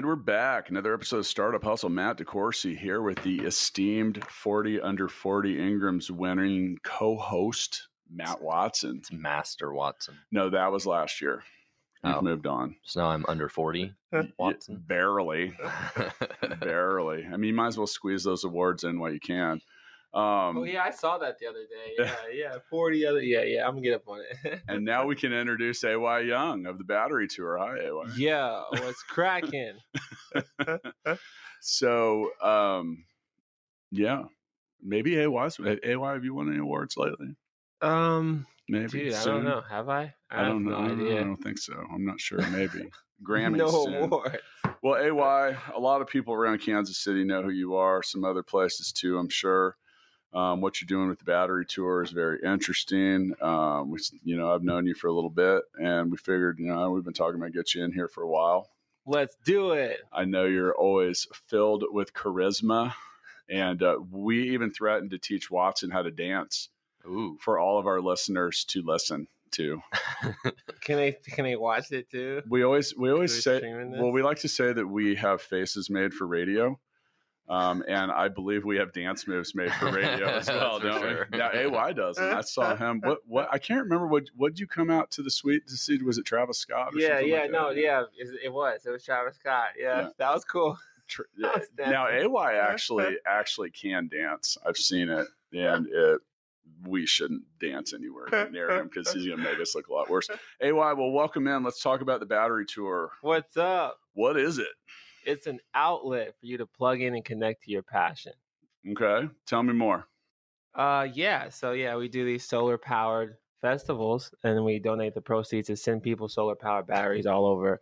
And we're back. Another episode of Startup Hustle. Matt DeCoursey here with the esteemed 40 under 40 Ingram's winning co host, Matt Watson. It's Master Watson. No, that was last year. You've Oh. moved on. So now I'm under 40. Y- Watson. barely. barely. I mean, you might as well squeeze those awards in while you can. Um, Oh yeah, I saw that the other day. Yeah, yeah, forty other. Yeah, yeah, I'm gonna get up on it. And now we can introduce AY Young of the Battery Tour. Hi, AY. yeah, what's cracking? So, um, yeah, maybe AY. AY, have you won any awards lately? Um, Maybe. dude, I don't know. Have I? I, don't know. no I don't think so. I'm not sure. Maybe Grammy. no soon. awards. Well, AY, a lot of people around Kansas City know who you are. Some other places too, I'm sure. Um, what you're doing with the battery tour is very interesting. Um, we, you know, I've known you for a little bit, and we figured, you know, we've been talking about get you in here for a while. Let's do it. I know you're always filled with charisma, and uh, we even threatened to teach Watson how to dance Ooh. for all of our listeners to listen to. Can they can they watch it too? We always we always say well, we like to say that we have faces made for radio. Um, and I believe we have dance moves made for radio as well, don't sure. we? Now AY does, and I saw him. What? What? I can't remember. What? What did you come out to the suite to see? Was it Travis Scott? Or Yeah, yeah, like no, that? yeah, it, it was. It was Travis Scott. Yeah, Yeah. that was cool. Tr- I was now. AY actually actually can dance. I've seen it, and it. We shouldn't dance anywhere near him because he's going to make us look a lot worse. AY, well, welcome in. Let's talk about the battery tour. What's up? What is it? It's an outlet for you to plug in and connect to your passion. Okay, tell me more. Uh, yeah. So yeah, we do these solar powered festivals, and we donate the proceeds to send people solar powered batteries all over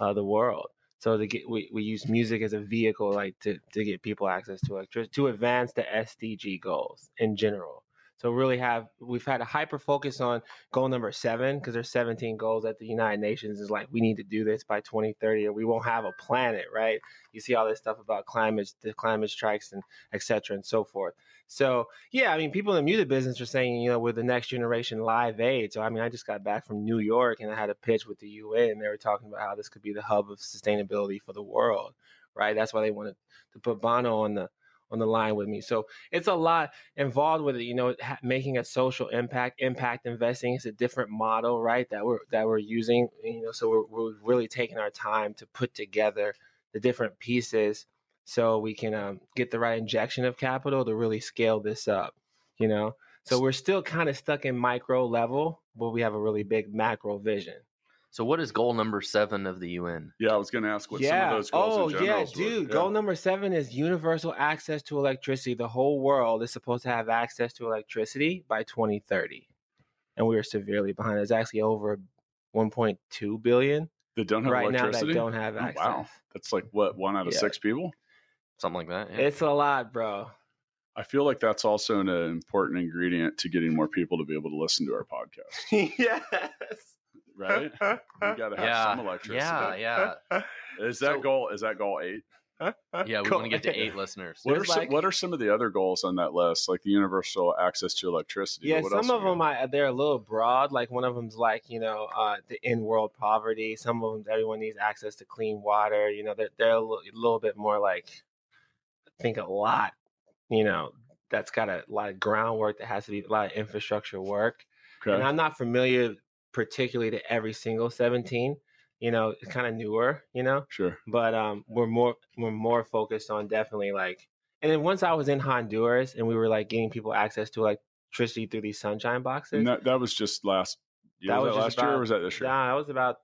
uh, the world. So to get we, we use music as a vehicle, like to to get people access to electricity to advance the SDG goals in general. So really have we've had a hyper focus on goal number seven because there's 17 goals at the United Nations is like we need to do this by 2030 or we won't have a planet, right? You see all this stuff about climate, the climate strikes and etc. and so forth. So yeah, I mean, people in the music business are saying, you know, we're the next generation live aid. So I mean, I just got back from New York and I had a pitch with the UN, and they were talking about how this could be the hub of sustainability for the world, right? That's why they wanted to put Bono on the on the line with me. So it's a lot involved with it. You know, making a social impact, impact investing is a different model, right? That we're that we're using. You know, so we're we're really taking our time to put together the different pieces so we can um, get the right injection of capital to really scale this up you know so we're still kind of stuck in micro level but we have a really big macro vision So what is goal number seven of the UN? Yeah, I was going to ask what some of those goals oh in general yeah were. dude goal number seven is universal access to electricity the whole world is supposed to have access to electricity by 2030 and we are severely behind it's actually over 1.2 billion that don't have right now that electricity. don't have Oh, wow, that's like what one out of Yeah. six people. Something like that. Yeah. it's a lot bro I feel like that's also an important ingredient to getting more people to be able to listen to our podcast. yes Right? we got to have yeah, some electricity. yeah, yeah, Is that So- goal? Is that goal eight? yeah. We want to get to eight listeners. What are some, like- What are some of the other goals on that list? Like the universal access to electricity. Yeah, but what else some of them got? I, they're a little broad. Like one of them's like you know uh, the in world poverty. Some of them everyone needs access to clean water. You know they're they're a little, a little bit more like I think a lot. You know that's got a lot of groundwork that has to be a lot of infrastructure work. Okay. And I'm not familiar particularly to every single 17. You know it's kind of newer. You know Sure. but um, we're more we're more focused on definitely like. And then once I was in Honduras and we were like getting people access to electricity through these sunshine boxes. That, that was just last. Yeah, That was, was that last year or was that this year? Nah, that was about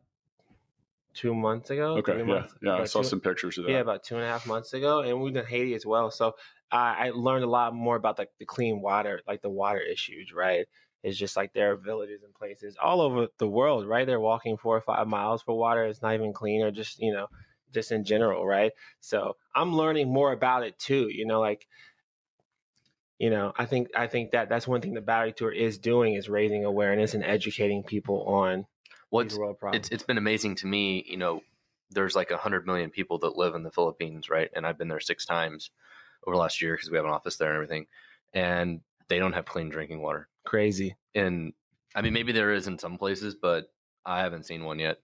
two months ago. okay. three Yeah. months- Yeah. I saw two- some pictures of that. Yeah, about two and a half months ago, and we did Haiti as well. So I, I learned a lot more about like the clean water, like the water issues. Right, it's just like there are villages and places all over the world. Right, they're walking four or five miles for water. It's not even clean, or just you know, just in general. Right. So I'm learning more about it too. You know, like you know, I think I think that that's one thing the Battery Tour is doing is raising awareness and educating people on What's problems. it's it's been amazing to me. You know, there's like a hundred million people that live in the Philippines, right? And I've been there six times over the last year because we have an office there and everything, and they don't have clean drinking water. Crazy. And I mean, maybe there is in some places, but I haven't seen one yet.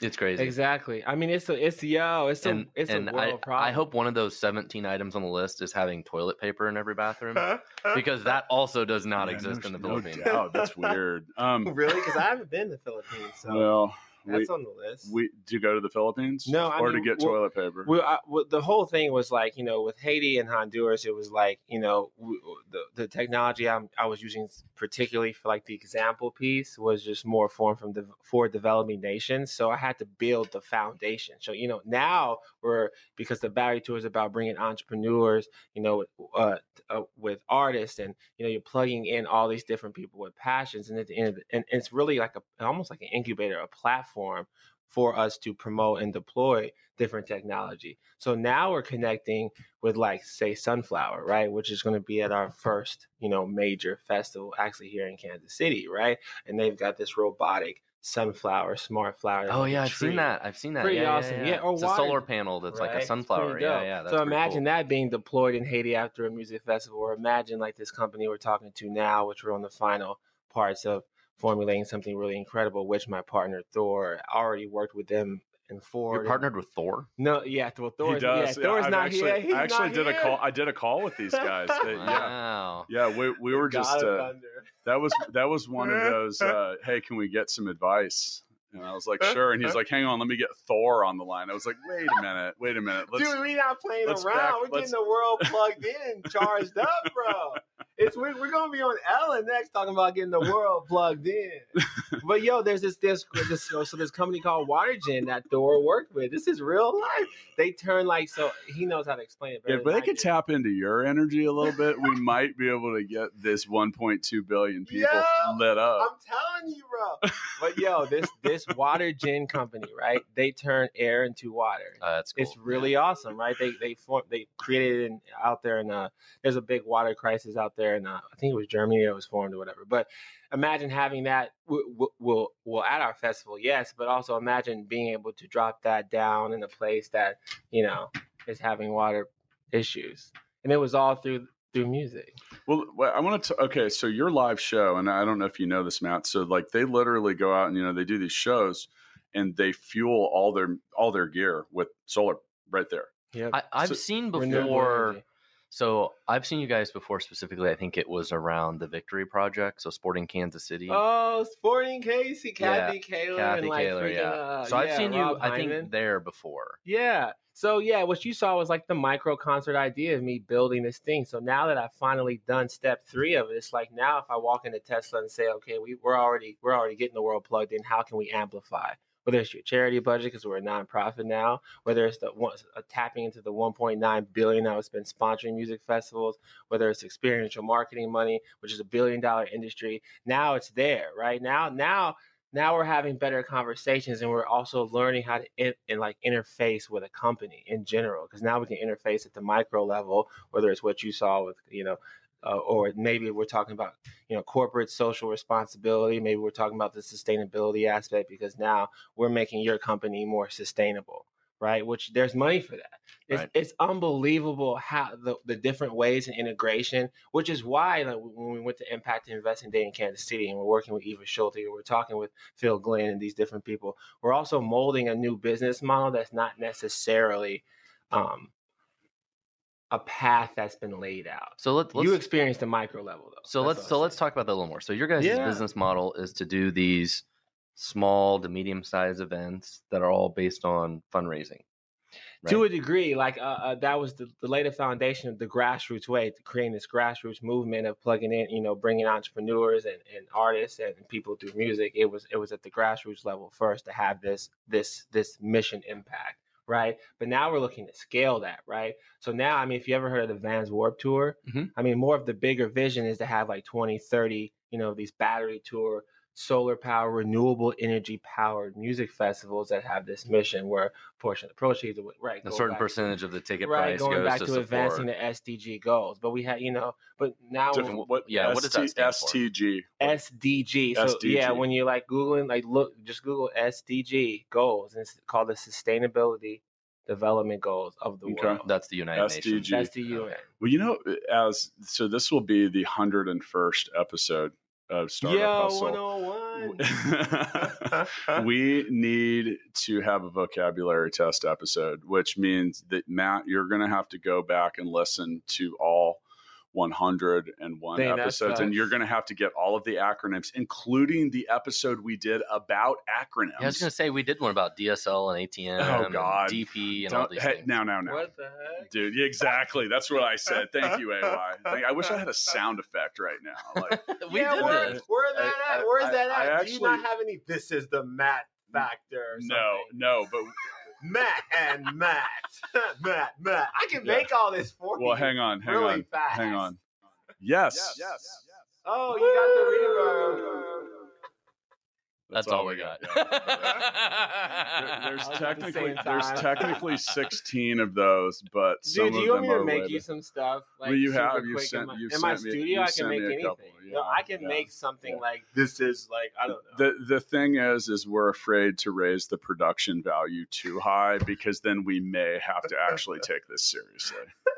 It's crazy. Exactly. I mean, it's a, it's yo, it's a, it's and a world I, problem. I hope one of those 17 items on the list is having toilet paper in every bathroom because that also does not Yeah, exist no- in the no Philippines. doubt. That's weird. Um, really because I haven't been to the Philippines, so well, we, that's on the list. we do you go to the Philippines? No, I or mean, to get well- toilet paper. Well, I, well, the whole thing was like you know with Haiti and Honduras, it was like you know w- the the technology I'm, I was using particularly for like the example piece was just more formed from the for developing nations. So I had to build the foundation. So you know now we're because the Battery Tour is about bringing entrepreneurs, you know, uh, uh, with artists, and you know you're plugging in all these different people with passions, and at the end, of the, and it's really like a almost like an incubator, a platform for us to promote and deploy different technology. So now we're connecting with like say Sunflower, right, which is going to be at our first, you know, major festival actually here in Kansas City, right? And they've got this robotic sunflower, smart flower. Oh yeah, I've tree. seen that. I've seen that. Pretty yeah, yeah, awesome. Yeah, Yeah, or it's a solar panel that's like a sunflower. Yeah, yeah. That's so imagine cool. that being deployed in Haiti after a music festival, or imagine like this company we're talking to now, which we're on the final parts of formulating something really incredible, which my partner Thor already worked with them in Ford. You're partnered with Thor. No, yeah, well, he Thor's, does. yeah, Thor's I've not actually, here. He's I actually not did a call. I did a call with these guys. They- yeah, Wow. yeah. We we were God just uh, that was that was one of those. Uh, hey, can we get some advice? And I was like, sure. And he's like, hang on, let me get Thor on the line. I was like, wait a minute, wait a minute. Let's, Dude, we're not playing around. back- we're let's- getting the world plugged in, charged up, bro. It's we're, we're gonna be on Ellen next talking about getting the world plugged in. But yo, there's this this this so this company called Watergen that Thor worked with. This is real life. They turn like so he knows how to explain it. better if they I could do. tap into your energy a little bit, we might be able to get this 1.2 billion people Yo, lit up. I'm telling you, bro. But yo, this this Watergen company, right? They turn air into water. Uh, that's cool. It's really awesome, right? They they form they created it in, out there in uh there's a big water crisis out there in uh, I think it was Germany that was formed or whatever. But imagine having that will will at our festival, yes, but also imagine being able to drop that down in a place that you know is having water issues, and it was all through through music. Well, well, I want to. Okay, so your live show, and I don't know if you know this, Matt. So, like, they literally go out and you know they do these shows, and they fuel all their all their gear with solar right there. Yeah, I, I've So- seen Renewable before. So I've seen you guys before. Specifically, I think it was around the Victory Project. So Sporting Kansas City. Oh, Sporting KC, Yeah, Kathy Kaler, Kathy and like Kaler, freaking, yeah. uh, so I've yeah, seen you. Rob I think there before. Yeah. So yeah, what you saw was like the micro concert idea of me building this thing. So now that I've finally done step three of it, it's like now if I walk into Tesla and say, okay, we, we're already we're already getting the world plugged in. How can we amplify? Whether it's your charity budget because we're a nonprofit now, whether it's the one, uh, tapping into the 1.9 billion that was been sponsoring music festivals, whether it's experiential marketing money, which is a billion dollar industry. Now it's there, right now. Now now we're having better conversations and we're also learning how to in like interface with a company in general because now we can interface at the micro level whether it's what you saw with you know uh, or maybe we're talking about you know corporate social responsibility maybe we're talking about the sustainability aspect because now we're making your company more sustainable right which there's money for that it's, Right. it's unbelievable how the, the different ways and integration which is why like, when we went to impact investing day in kansas city and we're working with eva schulte or we're talking with phil glynn and these different people we're also molding a new business model that's not necessarily um, a path that's been laid out So let, let's you experienced the micro level though So That's let's so let's talk about that a little more. So your guys' Yeah. business model is to do these small to medium sized events that are all based on fundraising. to a degree like uh, uh, that was the, the later foundation of the grassroots way to creating this grassroots movement of plugging in you know bringing entrepreneurs and, and artists and people through music it was it was at the grassroots level first to have this this this mission impact right but now we're looking to scale that right so now i mean if you ever heard of the vans warp tour Mhm. i mean more of the bigger vision is to have like 20 30 you know these battery tour solar power, renewable energy powered music festivals that have this mission where a portion of the proceeds, are- right, A certain back- percentage of the ticket right, price going goes back to, to, advancing the SDG goals. But we had, you know, but now Different- what, yeah, what does that stand for? STG. SDG. So yeah, when you're like googling, like look, just Google SDG goals, and it's called the Sustainability Development Goals of the Okay. world. That's the United Nations. That's the UN. Well, you know, as so this will be the hundred and first episode of Startup Yo, Hustle. 101. we need to have a vocabulary test episode, which means that Matt, you're going to have to go back and listen to all 101 Dang, episodes, and you're going to have to get all of the acronyms, including the episode we did about acronyms. Yeah, I was gonna say we did one about DSL and ATM Oh, and God. DP and all Don't- these hey, things. now, now, now. What the heck? Dude, exactly. That's what I said. Thank you, AY. Thank- I wish I had a sound effect right now. Like, we yeah, did where, this. where that I- at? Where's I- that I at? Do you not have any? This is the Matt factor. Or no, something? no, but Matt and Matt, Matt, Matt. I can Yeah. make all this for well, you. hang on, hang really on, fast. hang on. Yes, yes. yes. yes. Oh, you got the reverb. That's, all we got. yeah. There- there's At the technically there's technically 16 of those, but some Dude, do of you want them me to make way you some stuff? Like Well, you super have. You've quick sent- in my, you've in my sent me- studio. you've I can make anything. couple, You know, I can yeah. make something Yeah. like this is like I don't know. The the thing is, is we're afraid to raise the production value too high because then we may have to actually take this seriously.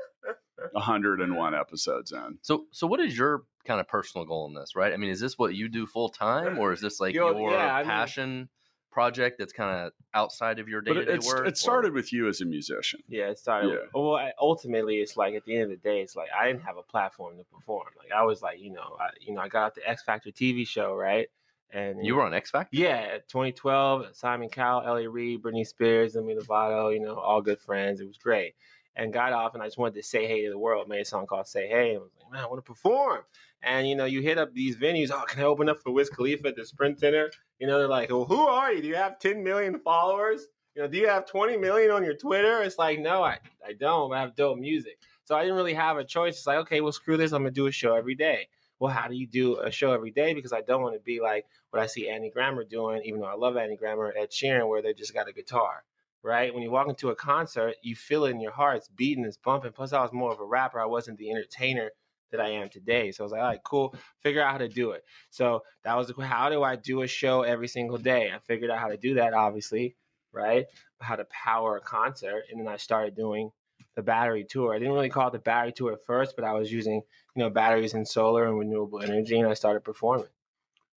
101 episodes in. So, so what is your kind of personal goal in this? Right? I mean, is this what you do full time, or is this like Yo, your yeah, I mean- passion project that's kind of outside of your day to day work? it started with you as a musician. Yeah, it started. Yeah. Well, I, ultimately, it's like at the end of the day, it's like I didn't have a platform to perform. Like I was like, you know, I, you know, I got out the X Factor TV show, right? And you were on X Factor. Yeah, 2012, Simon Cowell, L.A. Reid, Britney Spears, Demi Lovato, you know, all good friends. It was great. And got off, and I just wanted to say hey to the world. Made a song called "Say Hey," and I was like, man, I want to perform. And you know, you hit up these venues. Oh, can I open up for Wiz Khalifa at the Sprint Center? You know, they're like, well, who are you? Do you have 10 million followers? You know, do you have 20 million on your Twitter? It's like, no, I, I don't. I have dope music. So I didn't really have a choice. It's like, okay, well, screw this. I'm gonna do a show every day. Well, how do you do a show every day? Because I don't want to be like what I see Andy Grammer doing, even though I love Andy Grammer Ed Sheeran, where they just got a guitar, right? When you walk into a concert, you feel it in your heart. It's beating, it's bumping. Plus, I was more of a rapper. I wasn't the entertainer that I am today. So I was like, all right, cool. Figure out how to do it. So that was the, how do I do a show every single day? I figured out how to do that, obviously, right? How to power a concert. And then I started doing the battery tour. I didn't really call it the battery tour at first, but I was using, you know, batteries and solar and renewable energy, and I started performing.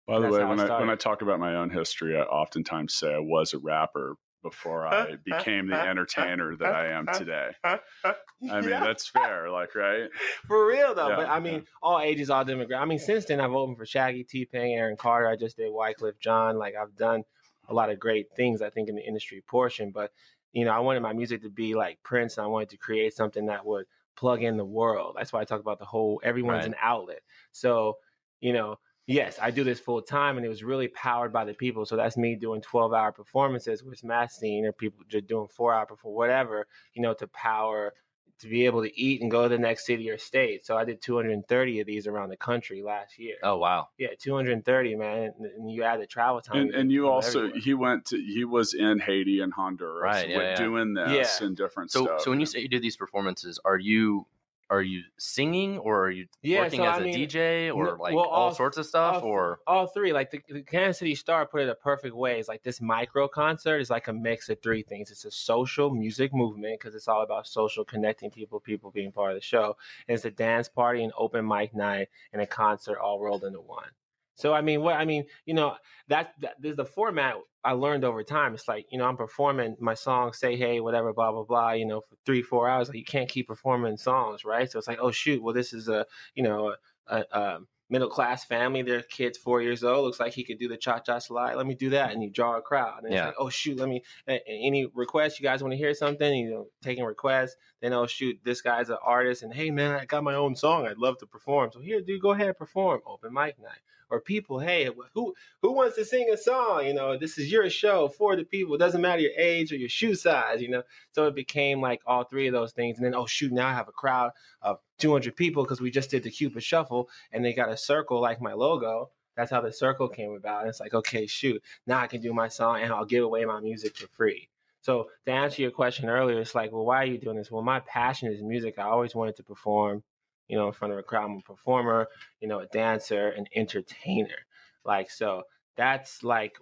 By the way, I when I, started. when I talk about my own history, I oftentimes say I was a rapper before I became the entertainer that I am today. I mean, that's fair, like, right? For real though, Yeah, but I mean, all ages, all demographics. I mean, since then, I've opened for Shaggy, T Pain, Aaron Carter. I just did Wyclef Jean. Like, I've done a lot of great things. I think in the industry portion, but you know, I wanted my music to be like Prince, and I wanted to create something that would plug in the world. That's why I talk about the whole. Everyone's Right. an outlet. So, you know. Yes, I do this full time, and it was really powered by the people. So that's me doing twelve-hour performances with Massine, or people just doing four-hour for whatever, you know, to power to be able to eat and go to the next city or state. So I did 230 of these around the country last year. Oh wow. Yeah, 230, man. And- And you add the travel time. And, you and you also everywhere. he went to he was in Haiti and Honduras Right, yeah, with yeah. doing this Yeah. and different So, stuff. so when you say you do these performances, are you are you singing or are you Yeah, working so as I a mean, DJ or like well, all, all- sorts of stuff all, or? all three like the, the kansas city star put it a perfect way it's like this micro concert is like a mix of three things it's a social music movement because it's all about social connecting people people being part of the show and it's a dance party an open mic night and a concert all rolled into one so i mean what i mean you know that's that, there's the format i learned over time it's like you know i'm performing my song say hey whatever blah blah blah you know for three four hours like you can't keep performing songs right so it's like oh shoot well this is a you know a, a, um, middle class family. Their kid's four years old. Looks like he could do the cha cha slide. Let me do that, and you draw a crowd. And Yeah. it's like, oh shoot, let me. a- a- Any requests? You guys want to hear something? You know, taking requests. Then oh shoot, this guy's an artist, and hey man, I got my own song. I'd love to perform. So here, dude, go ahead, perform. Open mic night. Or people, hey, who who wants to sing a song? You know, this is your show for the people. It doesn't matter your age or your shoe size. You know, so it became like all three of those things. And then oh shoot, now I have a crowd of 200 people because we just did the Cupid Shuffle and they got a circle like my logo. That's how the circle came about. And it's like, okay, shoot, now I can do my song and I'll give away my music for free. So to answer your question earlier, it's like, well, why are you doing this? Well, my passion is music. I always wanted to perform, you know, in front of a crowd. I'm a performer, you know, a dancer, an entertainer. Like, so that's like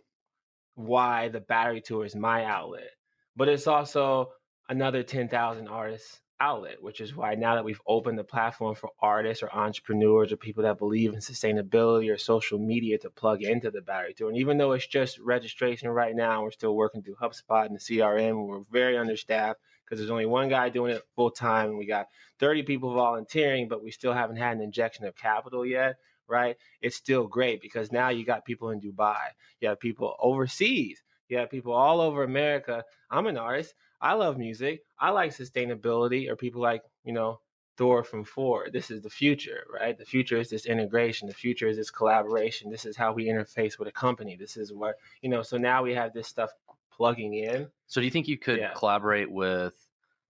why the battery tour is my outlet. But it's also another 10,000 artists outlet, which is why now that we've opened the platform for artists or entrepreneurs or people that believe in sustainability or social media to plug into the battery tour. And even though it's just registration right now, we're still working through HubSpot and the CRM. We're very understaffed because there's only one guy doing it full time. And we got 30 people volunteering, but we still haven't had an injection of capital yet. Right? It's still great because now you got people in Dubai, you have people overseas, you have people all over America. I'm an artist. I love music. I like sustainability, or people like, you know, Thor from Ford. This is the future, right? The future is this integration. The future is this collaboration. This is how we interface with a company. This is what, you know, so now we have this stuff plugging in. So do you think you could Yeah. collaborate with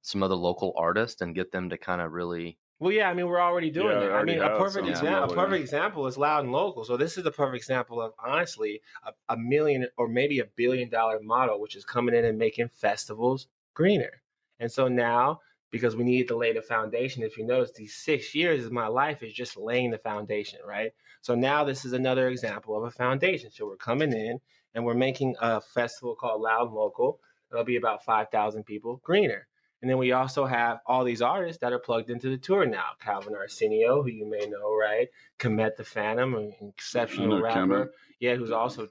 some other local artists and get them to kind of really Well, yeah, I mean, we're already doing Yeah, it. I mean, a perfect some example. A perfect example is Loud and Local. So this is the perfect example of honestly a, a million or maybe a billion dollar model, which is coming in and making festivals greener. And so now, because we need to lay the foundation, if you notice, these six years of my life is just laying the foundation, right? So now this is another example of a foundation. So we're coming in and we're making a festival called Loud and Local. It'll be about five thousand people greener. And then we also have all these artists that are plugged into the tour now. Calvin Arsenio, who you may know, right? Komet the Phantom, an exceptional rapper. Yeah, who's also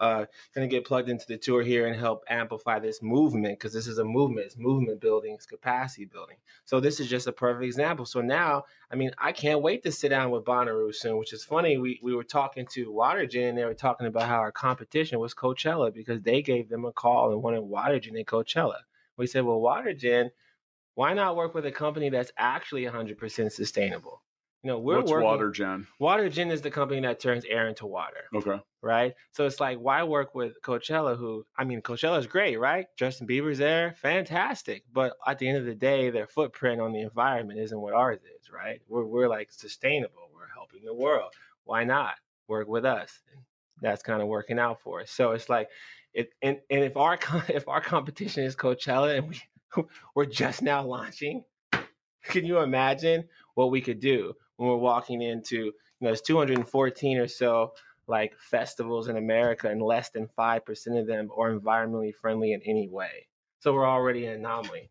uh, going to get plugged into the tour here and help amplify this movement because this is a movement. It's movement building, it's capacity building. So this is just a perfect example. So now, I mean, I can't wait to sit down with Bonnaroo soon, which is funny. We, we were talking to Watergen and they were talking about how our competition was Coachella because they gave them a call and wanted Watergen and Coachella. We said, well, Watergen, why not work with a company that's actually 100% sustainable? You know, we're What's working. Water Gen? Watergen is the company that turns air into water, Okay. right? So it's like, why work with Coachella? Who, I mean, Coachella is great, right? Justin Bieber's there, fantastic. But at the end of the day, their footprint on the environment isn't what ours is, right? We're we're like sustainable. We're helping the world. Why not work with us? And that's kind of working out for us. So it's like, and, and if our if our competition is Coachella and we we're just now launching, can you imagine what we could do when we're walking into you know there's 214 or so like festivals in America and less than 5% of them are environmentally friendly in any way. So we're already an anomaly.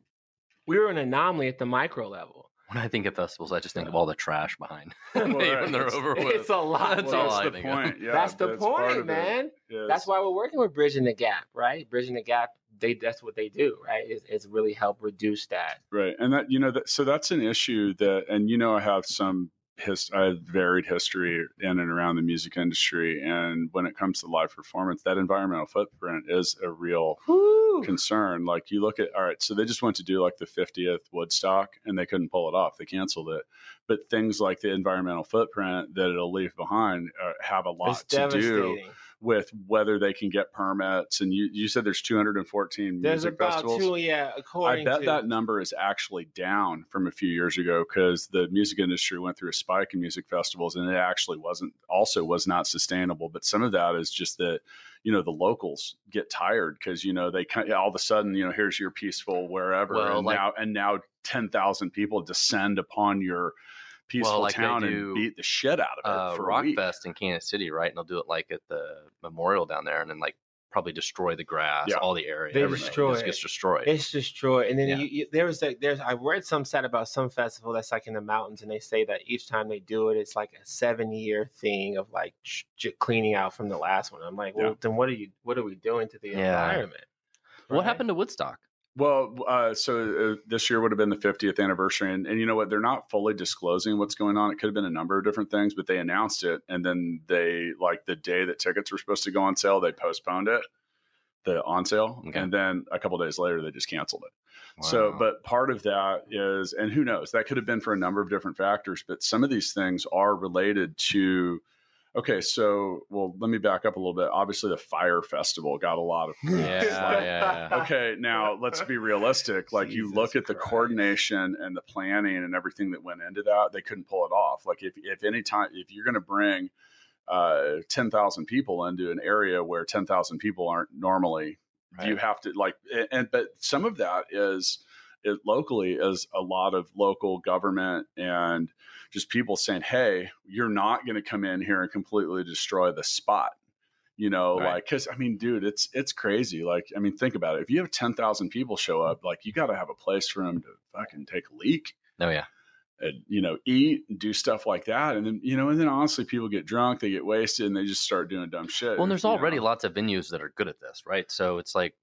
We were an anomaly at the micro level. When I think of festivals, I just think of all the trash behind Well, when they're that's- over with. It's a lot. That's Well, that's the point. Yeah, that's the part point, man. Yes. That's why we're working with Bridging the Gap, right? Bridging the Gap, they that's what they do, right? Is, is really help reduce that. Right, and that you know that so that's an issue that, and you know, I have some his I have varied history in and around the music industry, and when it comes to live performance, that environmental footprint is a real concern. Like you look at, all right, so they just went to do like the 50th Woodstock and they couldn't pull it off. They canceled it. But things like the environmental footprint that it'll leave behind uh, have a lot It's to do. With whether they can get permits. And you, you said there's 214 There's music about festivals. two, yeah. I bet to, that number is actually down from a few years ago because the music industry went through a spike in music festivals and it actually wasn't also was not sustainable. But some of that is just that, you know, the locals get tired because, you know, they kind all of a sudden, you know, here's your peaceful wherever. Well, and like- now and now 10,000 people descend upon your peaceful like they town do, and beat the shit out of it uh, for a week. Rockfest in Kansas City, right? And they'll do it like at the memorial down there, and then like probably destroy the grass, Yeah. all the area, They everything destroy just it. gets destroyed. It's destroyed. And then Yeah. you, you, there was like there's I read some stat about some festival that's like in the mountains, and they say that each time they do it, it's like a seven year thing of like sh- j- cleaning out from the last one. I'm like, well, Yeah. then what are you what are we doing to the Yeah. environment? What happened to Woodstock? Well, uh, so uh, this year would have been the 50th anniversary, and, and you know what? They're not fully disclosing what's going on. It could have been a number of different things, but they announced it, and then they like the day that tickets were supposed to go on sale, they postponed it, the on sale, Okay. and then a couple days later they just canceled it. So, but part of that is, and who knows, that could have been for a number of different factors, but some of these things are related to. Okay, so well, let me back up a little bit. Obviously, the fire festival got a lot of yeah, yeah, okay, now let's be realistic. Like you look at the Christ. coordination and the planning and everything that went into that, they couldn't pull it off. Like if if any time if you're going to bring uh, 10,000 people into an area where 10,000 people aren't normally. You have to like, and but some of that is it locally is a lot of local government and just people saying, "Hey, you're not going to come in here and completely destroy the spot." You know, Right. like because I mean, dude, it's it's crazy. Like, I mean, think about it. If you have 10,000 people show up, like, you got to have a place for them to fucking take a leak Oh yeah. and you know eat and do stuff like that and then you know and then honestly people get drunk they get wasted and they just start doing dumb shit Well, and there's already know. lots of venues that are good at this, right? So it's like,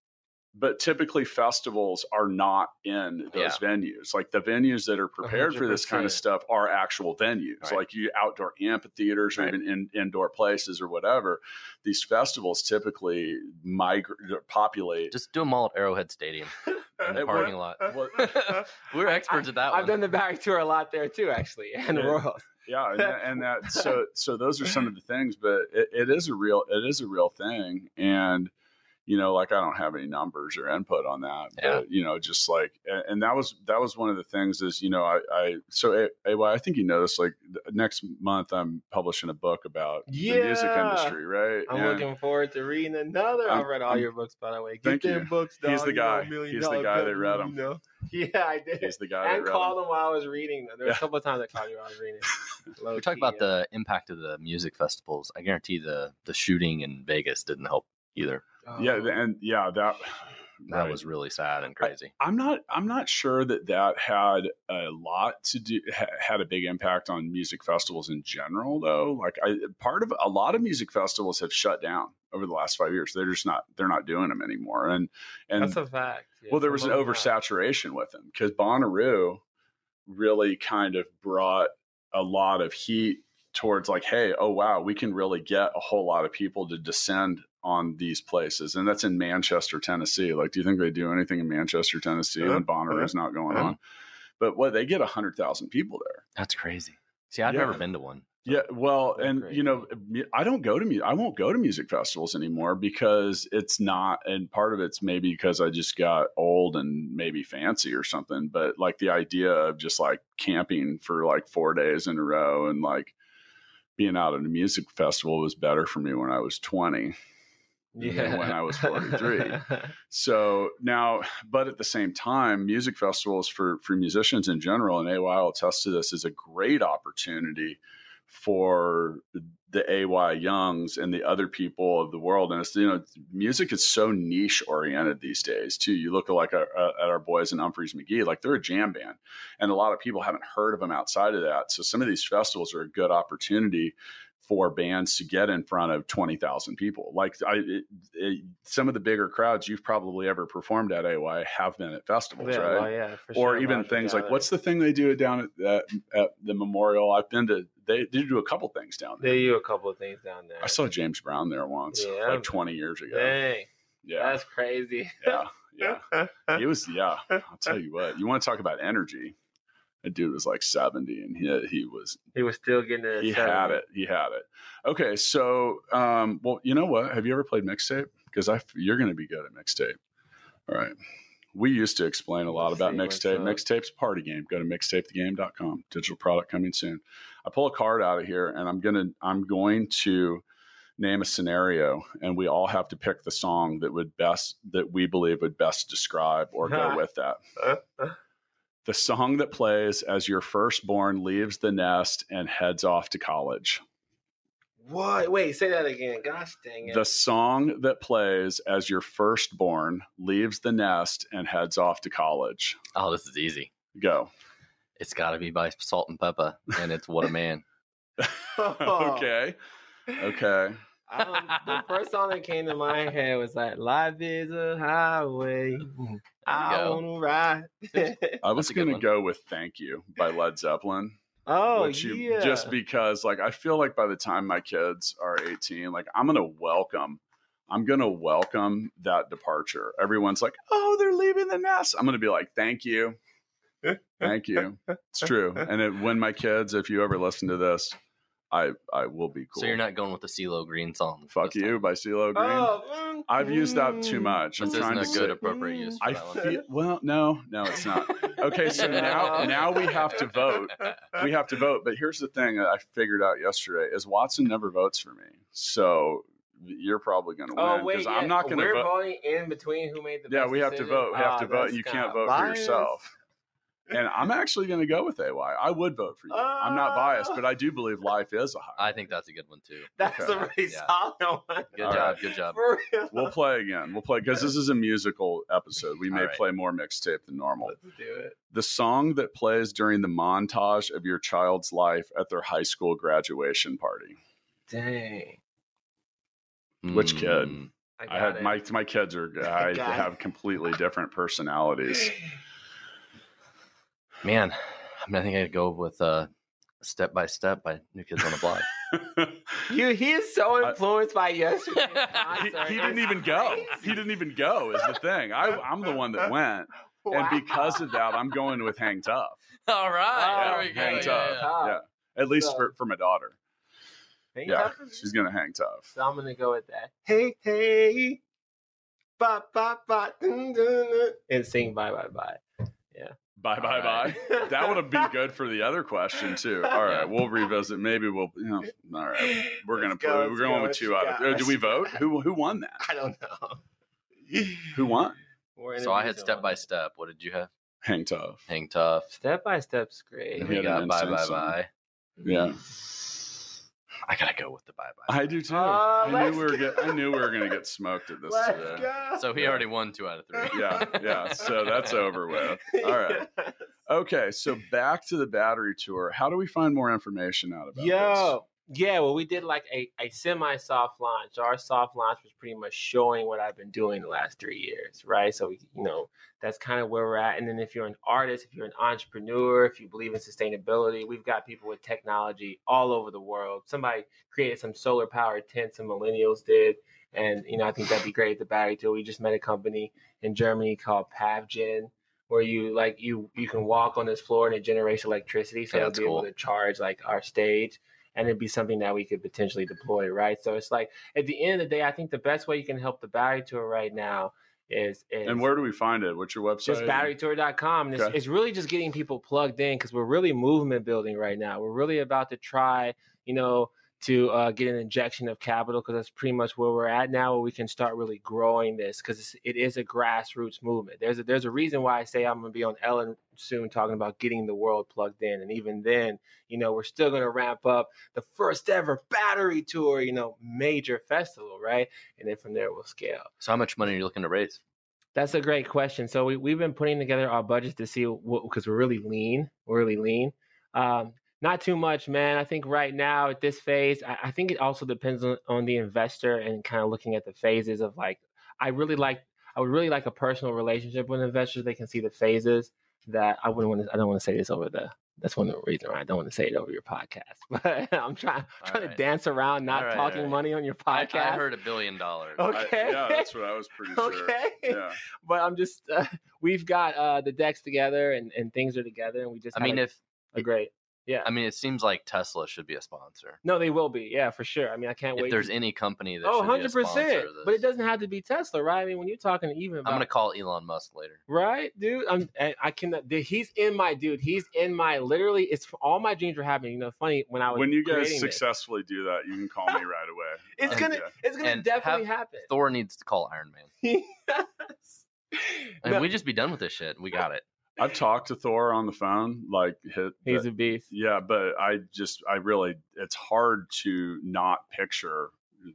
but typically festivals are not in those venues like the venues that are prepared for this kind of stuff are actual venues Right. like you outdoor amphitheaters or Right. even in, indoor places or whatever these festivals typically migrate populate just do them all at Arrowhead Stadium in the parking worked- lot. We're experts at that I've one. done the battery tour a lot there too, actually, and the Yeah. Royals. yeah and that, and that so so those are some of the things but it, it is a real it is a real thing and you know like i don't have any numbers or input on that Yeah. but you know just like and, and that was that was one of the things is you know i i so A- AY, i think you noticed like th- next month i'm publishing a book about the music industry right I'm And- looking forward to reading another. I'm- I've read all I'm- your books, by the way. Get Thank them you. books, He's dog. the You want a guy. He's the guy that bill, read you 'em. know? Yeah, I did. he's the guy that and read called them. them while I was reading them. There were Yeah. a couple of times I called you while I was reading. Low we talk key, about yeah. the impact of the music festivals. I guarantee the the shooting in Vegas didn't help either. yeah Oh. and yeah that That right. was really sad and crazy. I'm not. I'm not sure that that had a lot to do. Ha, had a big impact on music festivals in general, though. Like, I part of a lot of music festivals have shut down over the last five years. They're just not. They're not doing them anymore. And and That's a fact. Yeah, well, there was an of them oversaturation with them because Bonnaroo really kind of brought a lot of heat towards like, hey, oh wow, we can really get a whole lot of people to descend on these places, and that's in Manchester, Tennessee. Like, do you think they do anything in Manchester, Tennessee, Uh-huh. when Bonnaroo's not going Uh-huh. on? But what they get a hundred thousand people there. That's crazy. See, I've Yeah. never been to one. Yeah, well, They're and great. you know, I don't go to mu- I won't go to music festivals anymore because it's not, and part of it's maybe because I just got old and maybe fancy or something. But like the idea of just like camping for like four days in a row and like being out at a music festival was better for me when I was twenty. Than when I was 43. So now, but at the same time, music festivals for for musicians in general, and AY will attest to this, is a great opportunity for the AY Youngs and the other people of the world. And it's you know, music is so niche oriented these days too. You look like our, uh, at our boys in Umphrey's McGee, like they're a jam band, and a lot of people haven't heard of them outside of that. So some of these festivals are a good opportunity for bands to get in front of 20,000 people. Like I, it, it, some of the bigger crowds you've probably ever performed at AY have been at festivals, yeah, right? well, yeah, for or sure. even things like what's the thing they do down at, at, at the memorial? I've been to, they, they do a couple things down there. They do a couple of things down there. I saw James Brown there once, Yeah. like 20 years ago. Dang, Yeah. that's crazy. Yeah. Yeah. It was, yeah. I'll tell you what, you want to talk about energy. That dude was like 70 and he, he was he was still getting it. he had it. He had it. Okay, so um, well, you know what? Have you ever played mixtape? Because I you're going to be good at mixtape. All right. We used to explain a lot Let's about mixtape. Mixtape's a party game. Go to mixtapethegame.com. Digital product coming soon. I pull a card out of here, and I'm gonna I'm going to name a scenario, and we all have to pick the song that would best that we believe would best describe or go with that. The song that plays as your firstborn leaves the nest and heads off to college. What? Wait, say that again. Gosh dang it. The song that plays as your firstborn leaves the nest and heads off to college. Oh, this is easy. Go. It's got to be by Salt-N-Pepa, and it's What a Man. okay. Okay. Um, the first song that came to my head was like "Life is a highway, I go. wanna ride." I was That's a good going to one. go with Thank You by Led Zeppelin. oh you, yeah, just because like I feel like by the time my kids are 18, like I'm gonna welcome, I'm gonna welcome that departure. Everyone's like, oh, they're leaving the nest. I'm gonna be like, thank you. Thank you. It's true. And it, when my kids, if you ever listen to this, I I will be cool. So you're not going with the CeeLo Green song. fuck you time. by CeeLo Green. Oh, mm, I've used that too mm. much. I'm trying isn't to a good say- appropriate use for I that one. feel well. No, no, it's not. Okay, so now now we have to vote. We have to vote. But here's the thing that I figured out yesterday is Watson never votes for me. So you're probably going to win Oh because wait, I'm not going to We're vote. voting in between who made the Yeah, best we have to vote. We have Ah, to vote. You can't kinda vote for yourself. And I'm actually going to go with AY. I would vote for you. I'm not biased, but I do believe life is a high. I think that's a good one too. That's Okay. a really Yeah. solid one. Good All job. right. Good job. For real. We'll play again. We'll play because this is a musical episode. We may All right. play more mixtape than normal. Let's do it. The song that plays during the montage of your child's life at their high school graduation party. Dang. Which kid? Mm, I, got I had it. my my kids are I Got it. have completely different personalities. Man, I mean, I think I'd go with uh, "Step by Step" by New Kids on the Block. You, he is so I- influenced by yesterday's he, concert. he didn't even go. He didn't even go. Is the thing. I I'm the one that went, and because of that, I'm going with Hang Tough. All right, Oh, there we go. Hang Yeah, Tough. yeah. Yeah, at least So- for for my daughter. Hang Yeah, tough she's gonna hang tough. So I'm gonna go with that. Hey, hey, ba ba ba, dun, dun, dun, and sing bye bye bye. Bye bye All bye. That would have been good for the other question too. All right, we'll revisit. Maybe we'll. You know, all right, we're gonna Let's put. go, we're going go. with two you out of. got? Do we vote? Who who won that? I don't know. Who won? So I had "Step by. Step." What did you have? Hang tough. Hang tough. Step by step's great. We got bye bye bye. Yeah, I gotta go with the "Bye Bye." I do too. Oh, I knew we were. Get, I knew we were gonna get smoked at this Let's today. go. So he Yeah. already won two out of three. Yeah, yeah. So that's over with. All right. Okay, so back to the battery tour. How do we find more information out about this? Yo, yeah. Well, we did like a, a semi soft launch. Our soft launch was pretty much showing what I've been doing the last three years, right? So you know that's kind of where we're at. And then if you're an artist, if you're an entrepreneur, if you believe in sustainability, we've got people with technology all over the world. Somebody created some solar powered tents, some millennials did. And you know, I think that'd be great at the battery tour. We just met a company in Germany called Pavegen, where you like you you can walk on this floor and it generates electricity, so Yeah, it'll be able to charge like our stage, and it'd be something that we could potentially deploy, right? So it's like at the end of the day, I think the best way you can help the battery tour right now is is? And where do we find it? What's your website? just batterytour.com. It's, Okay. it's really just getting people plugged in because we're really movement building right now. We're really about to try, you know, to uh, get an injection of capital because that's pretty much where we're at now, where we can start really growing this because it is a grassroots movement. There's a, there's a reason why I say I'm going to be on Ellen soon talking about getting the world plugged in. And even then, you know, we're still going to ramp up the first ever battery tour, you know, major festival, right? And then from there, we'll scale. So how much money are you looking to raise? That's a great question. So we, we've been putting together our budgets to see what, because we're really lean. We're really lean. Um, not too much, man. I think right now at this phase, I, I think it also depends on, on the investor and kind of looking at the phases of like, I really like, I would really like a personal relationship with investors. They can see the phases that I wouldn't want to, I don't want to say this over the, that's one of the reasons why I don't want to say it over your podcast. But I'm trying, All trying to dance around not All right, talking all right. money on your podcast. I heard a billion dollars. I- Okay. yeah, that's what I was pretty sure. okay. Yeah. but I'm just uh, we've got uh, the decks together and, and things are together and we just I mean, had if a, a great yeah I mean, it seems like Tesla should be a sponsor. no they will be yeah for sure I mean I can't If wait If there's to- any company that oh should be a 100 sponsor percent of but it doesn't have to be Tesla right I mean when you're talking even about I'm gonna call Elon Musk later. right dude I'm I, I cannot dude, he's in my dude he's in my literally it's all my dreams are happening you know funny when I was When you guys creating this, successfully do that, you can call me right away. it's gonna Yeah. it's gonna and definitely have happen Thor needs to call Iron Man. I mean, No, we just be done with this shit. We got it. I've talked to Thor on the phone, like hit. he's a beast yeah, but I just, I really, it's hard to not picture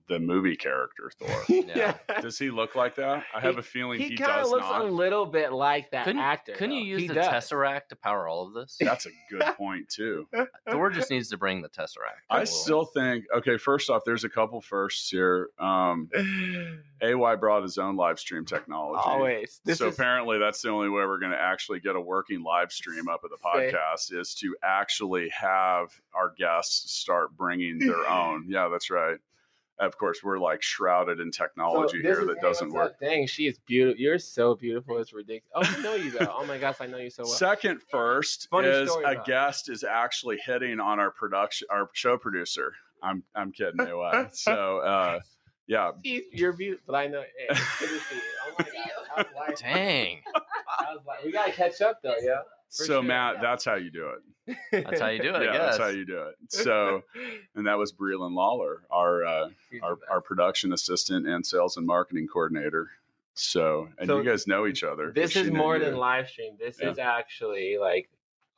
the movie character Thor. Yeah. Does he look like that? I have a feeling he, he kind of does looks not. a little bit like that Couldn't, actor. couldn't you use He the does. Tesseract to power all of this? That's a good point too. Thor just needs to bring the Tesseract. I Cool. still think okay. First off, there's a couple firsts here. Um, AY brought his own live stream technology. Always. This so is, apparently, that's the only way we're going to actually get a working live stream up of the Say- podcast is to actually have our guests start bringing their own. Yeah, that's right. Of course, we're like shrouded in technology So this here is- that doesn't work. up? Dang, she is beautiful. You're so beautiful. It's ridiculous. Oh, I know you though. Oh my gosh, I know you so well. Second first Funny is a about guest is actually hitting on our production, our show producer. I'm I'm kidding, AY. So uh, yeah, She's- You're beautiful, but I know. Hey, it's good to see you. Oh my gosh, how's life? Dang. How's? We gotta catch up though, yeah. For so sure, Matt, yeah. that's how you do it. That's how you do it. yeah, I that's how you do it. So, and that was Breland Lawler, our uh, our, our production assistant and sales and marketing coordinator. So, and So you guys know each other. This is knew more you. than live stream. This Yeah. is actually like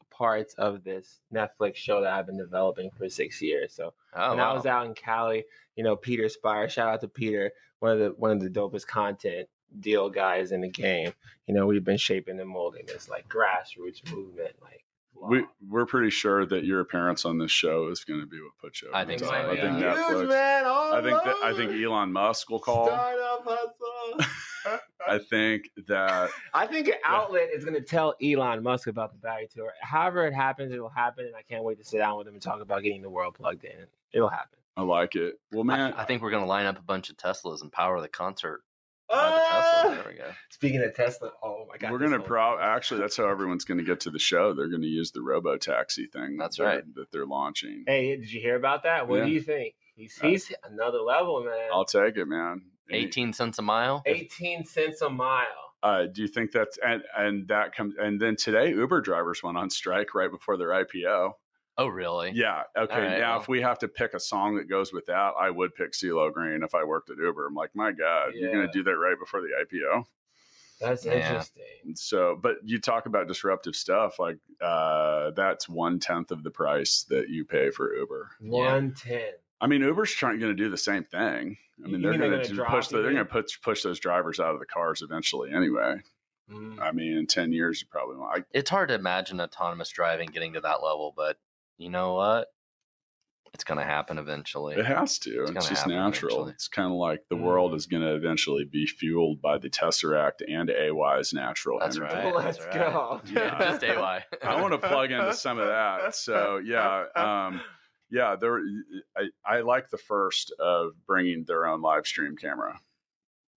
parts of this Netflix show that I've been developing for six years. So Oh, when I was out in Cali, you know, Peter Spire, shout out to Peter, one of the one of the dopest content deal guys in the game. You know, we've been shaping and molding this like grassroots movement, like We we're pretty sure that your appearance on this show is going to be what puts you. Over I think top. so, I think yeah. Netflix. man. All I think that I think. Elon Musk will call. Startup hustle. I think that I think an outlet is going to tell Elon Musk about the battery tour. However it happens, it'll happen, and I can't wait to sit down with him and talk about getting the world plugged in. It'll happen. I like it. Well, I, man, I think we're going to line up a bunch of Teslas and power the concert by Ah! the Tesla. There we go. Speaking of Tesla, oh my god, we're gonna whole- pro. Actually, that's how everyone's going to get to the show. They're going to use the robo taxi thing. That's that right. That they're launching. Hey, did you hear about that? What Yeah. do you think? He's, he's another level, man. I'll take it, man. Any- 18 cents a mile. 18 cents a mile. Uh, do you think that's and and that comes and then today Uber drivers went on strike right before their IPO. Oh, really? Yeah. Okay. All right, now, well. if we have to pick a song that goes with that, I would pick CeeLo Green if I worked at Uber. I'm like, my God, you're going to do that right before the IPO. That's Yeah. interesting. So, but you talk about disruptive stuff like uh, that's one tenth of the price that you pay for Uber. 110. I mean, Uber's trying going to do the same thing. I mean, they're they're going gonna push. The, they're going to push push those drivers out of the cars eventually. Anyway, Mm. I mean, in ten years, you probably won't. I, It's hard to imagine autonomous driving getting to that level, but you know what? It's going to happen eventually. It has to. It's, gonna just natural. eventually. It's kind of like the Mm. world is going to eventually be fueled by the Tesseract and AY's natural That's energy. right. Let's that's right. go. Yeah. Just AY. I want to plug into some of that. So yeah, um, yeah. There, I, I like the first of bringing their own live stream camera.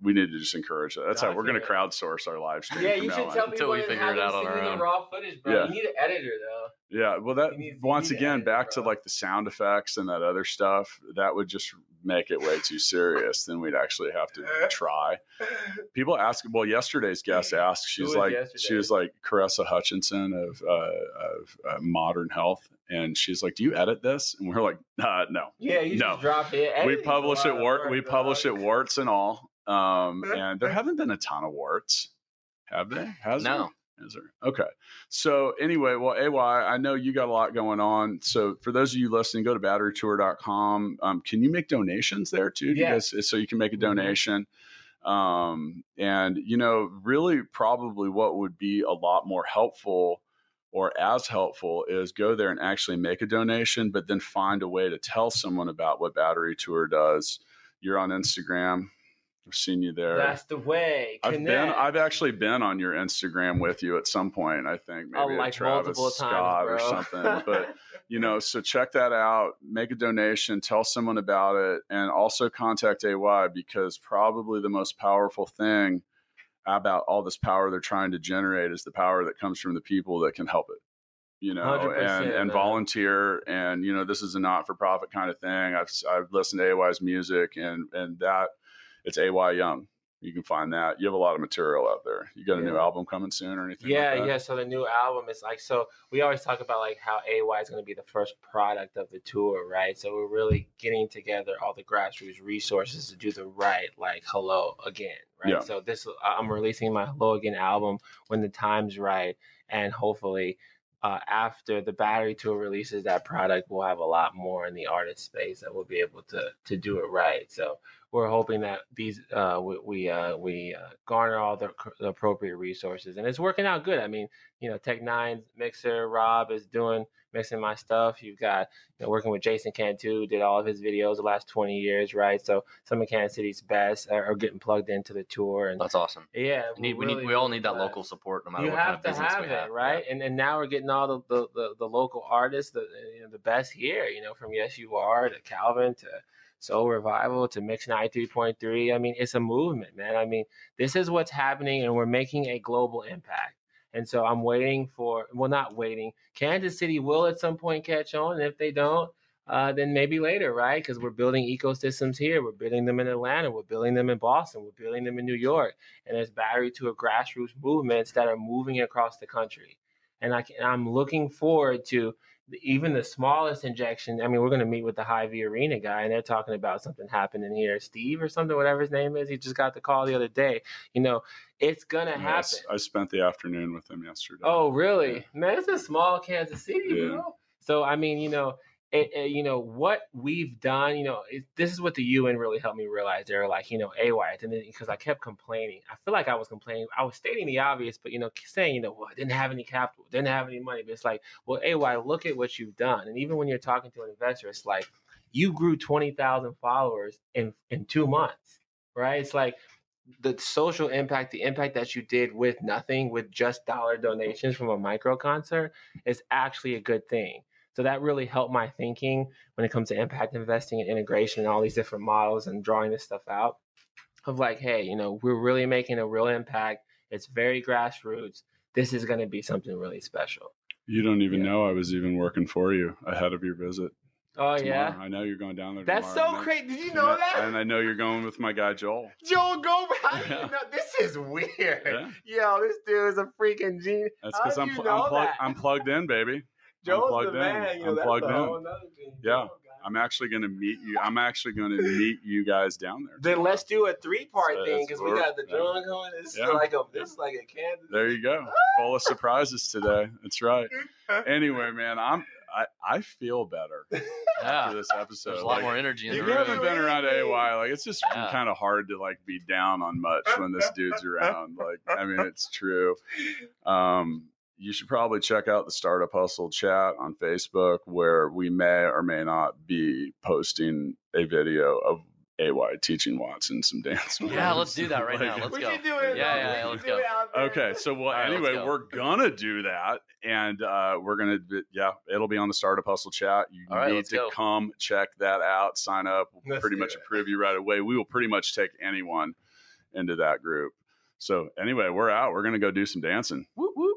We need to just encourage that. That's how we're going to crowdsource our live stream. Yeah, you should on. tell Until people we figure it out on our own. the raw footage, bro. Yeah. You need an editor though. Yeah, well, that need- once again, edit it, back to like the sound effects and that other stuff, that would just make it way too serious. Then we'd actually have to try. People ask. Well, yesterday's guest asked. She's Who was was like, she was like Caressa Hutchinson of uh, of uh, Modern Health, and she's like, "Do you edit this?" And we're like, uh, "No." Yeah, you No. just drop it. we publish it wart. work, We publish dog. it warts and all. Um, and there haven't been a ton of warts, have they? Has? No. Is there? Okay. So anyway, well, AY, I know you got a lot going on. So for those of you listening, go to batterytour.com. Um, can you make donations there too? Do Yeah. guys- so you can make a Mhm. donation. Um, and you know, really probably what would be a lot more helpful or as helpful is go there and actually make a donation, but then find a way to tell someone about what Battery Tour does. You're on Instagram. I've seen you there. That's the way. I've been I've actually been on your Instagram with you at some point, I think. Oh, Maybe like Travis multiple times, Scott or something. But you know, so check that out, make a donation, tell someone about it, and also contact AY because probably the most powerful thing about all this power they're trying to generate is the power that comes from the people that can help it. You know, and and volunteer, and you know, this is a not for profit kind of thing. I've I've listened to AY's music, and and that it's AY Young. You can find that. You have a lot of material out there. You got a new album coming soon or anything? Yeah, like yeah. So the new album is like so. We always talk about like how AY is going to be the first product of the tour, right? So we're really getting together all the grassroots resources to do the right, like hello again, right? Yeah. So this I'm releasing my hello again album when the time's right, and hopefully. Uh, after the battery tour releases that product, we'll have a lot more in the artist space that will be able to to do it right. So we're hoping that these uh, we we, uh, we uh, garner all the, the appropriate resources, and it's working out good. I mean, you know, Tech N9ne Mixer Rob is doing mixing my stuff. You've got you know working with Jason Cantu, did all of his videos the last twenty years, right? So some of Kansas City's best are, are getting plugged into the tour, and That's awesome. yeah, We need, we're we, need, we all need that blessed local support no matter what kind of to business we it, have. right? And and now we're getting all the the, the, the local artists, the you know, the best here. You know, from Yes You Are to Calvin to Soul Revival to Mix ninety three point three. I mean, it's a movement, man. I mean, this is what's happening, and we're making a global impact. And so I'm waiting for well, not waiting. Kansas City will at some point catch on, and if they don't. Uh, then maybe later, right? Because we're building ecosystems here. We're building them in Atlanta. We're building them in Boston. We're building them in New York and there's battery to a grassroots movements that are moving across the country. and I can, I'm looking forward to even the smallest injection. I mean, we're going to meet with the Hy-Vee Arena guy, and they're talking about something happening here. Steve or something, whatever his name is. He just got the call the other day. You know, it's going to happen. I spent the afternoon with him yesterday. Oh, really? Yeah. Man, it's a small Kansas City, Yeah. bro. So I mean, you know, you know what we've done. You know, it, this is what the UN really helped me realize. They were like, you know, AY, and then because I kept complaining, I feel like I was complaining. I was stating the obvious, but you know, saying, you know, well, I didn't have any capital, didn't have any money. But it's like, well, AY, look at what you've done. And even when you're talking to an investor, it's like you grew twenty thousand followers in in two months, right? It's like the social impact, the impact that you did with nothing, with just dollar donations from a micro concert, is actually a good thing. So that really helped my thinking when it comes to impact investing and integration and all these different models and drawing this stuff out. Of like, hey, you know, we're really making a real impact. It's very grassroots. This is going to be something really special. You don't even Yeah. know I was even working for you ahead of your visit. Oh tomorrow. yeah, I know you're going down there. that's so and I- crazy. Did you and know I- that? And I know you're going with my guy Joel. Joel Gober, you Yeah. know? This is weird. Yeah. Yo, this dude is a freaking genius. That's because I'm, pl- I'm, plug-? I'm plugged in, baby. Joel's plugged the in. man. You know, I'm that's a in. whole thing. Yeah. Joel, guys. I'm actually going to meet you. I'm actually going to meet you guys down there. Then let's do a three part So thing because we got the yeah. drum going. This is Yeah. like a this is like a Kansas. There you go. Full of surprises today. That's right. Anyway, man, I'm I, I feel better Yeah. after this episode. There's a lot Like, more energy in If the you room. haven't been around AY, like it's just Yeah. kind of hard to like be down on much when this dude's around. Like, I mean, it's true. Um, you should probably check out the Startup Hustle chat on Facebook, where we may or may not be posting a video of AY teaching Watson some dance. moves. Yeah, let's do that right now. Let's we go. should do it. Yeah, though. yeah, yeah, let's go. it out there. Okay, so well, All right, let's anyway, go. we're gonna do that, and uh, we're gonna, yeah, it'll be on the Startup Hustle chat. You All right, need let's to go. come check that out, sign up. We'll Let's pretty much it. approve you right away. We will pretty much take anyone into that group. So anyway, we're out. We're gonna go do some dancing. Whoop, whoop.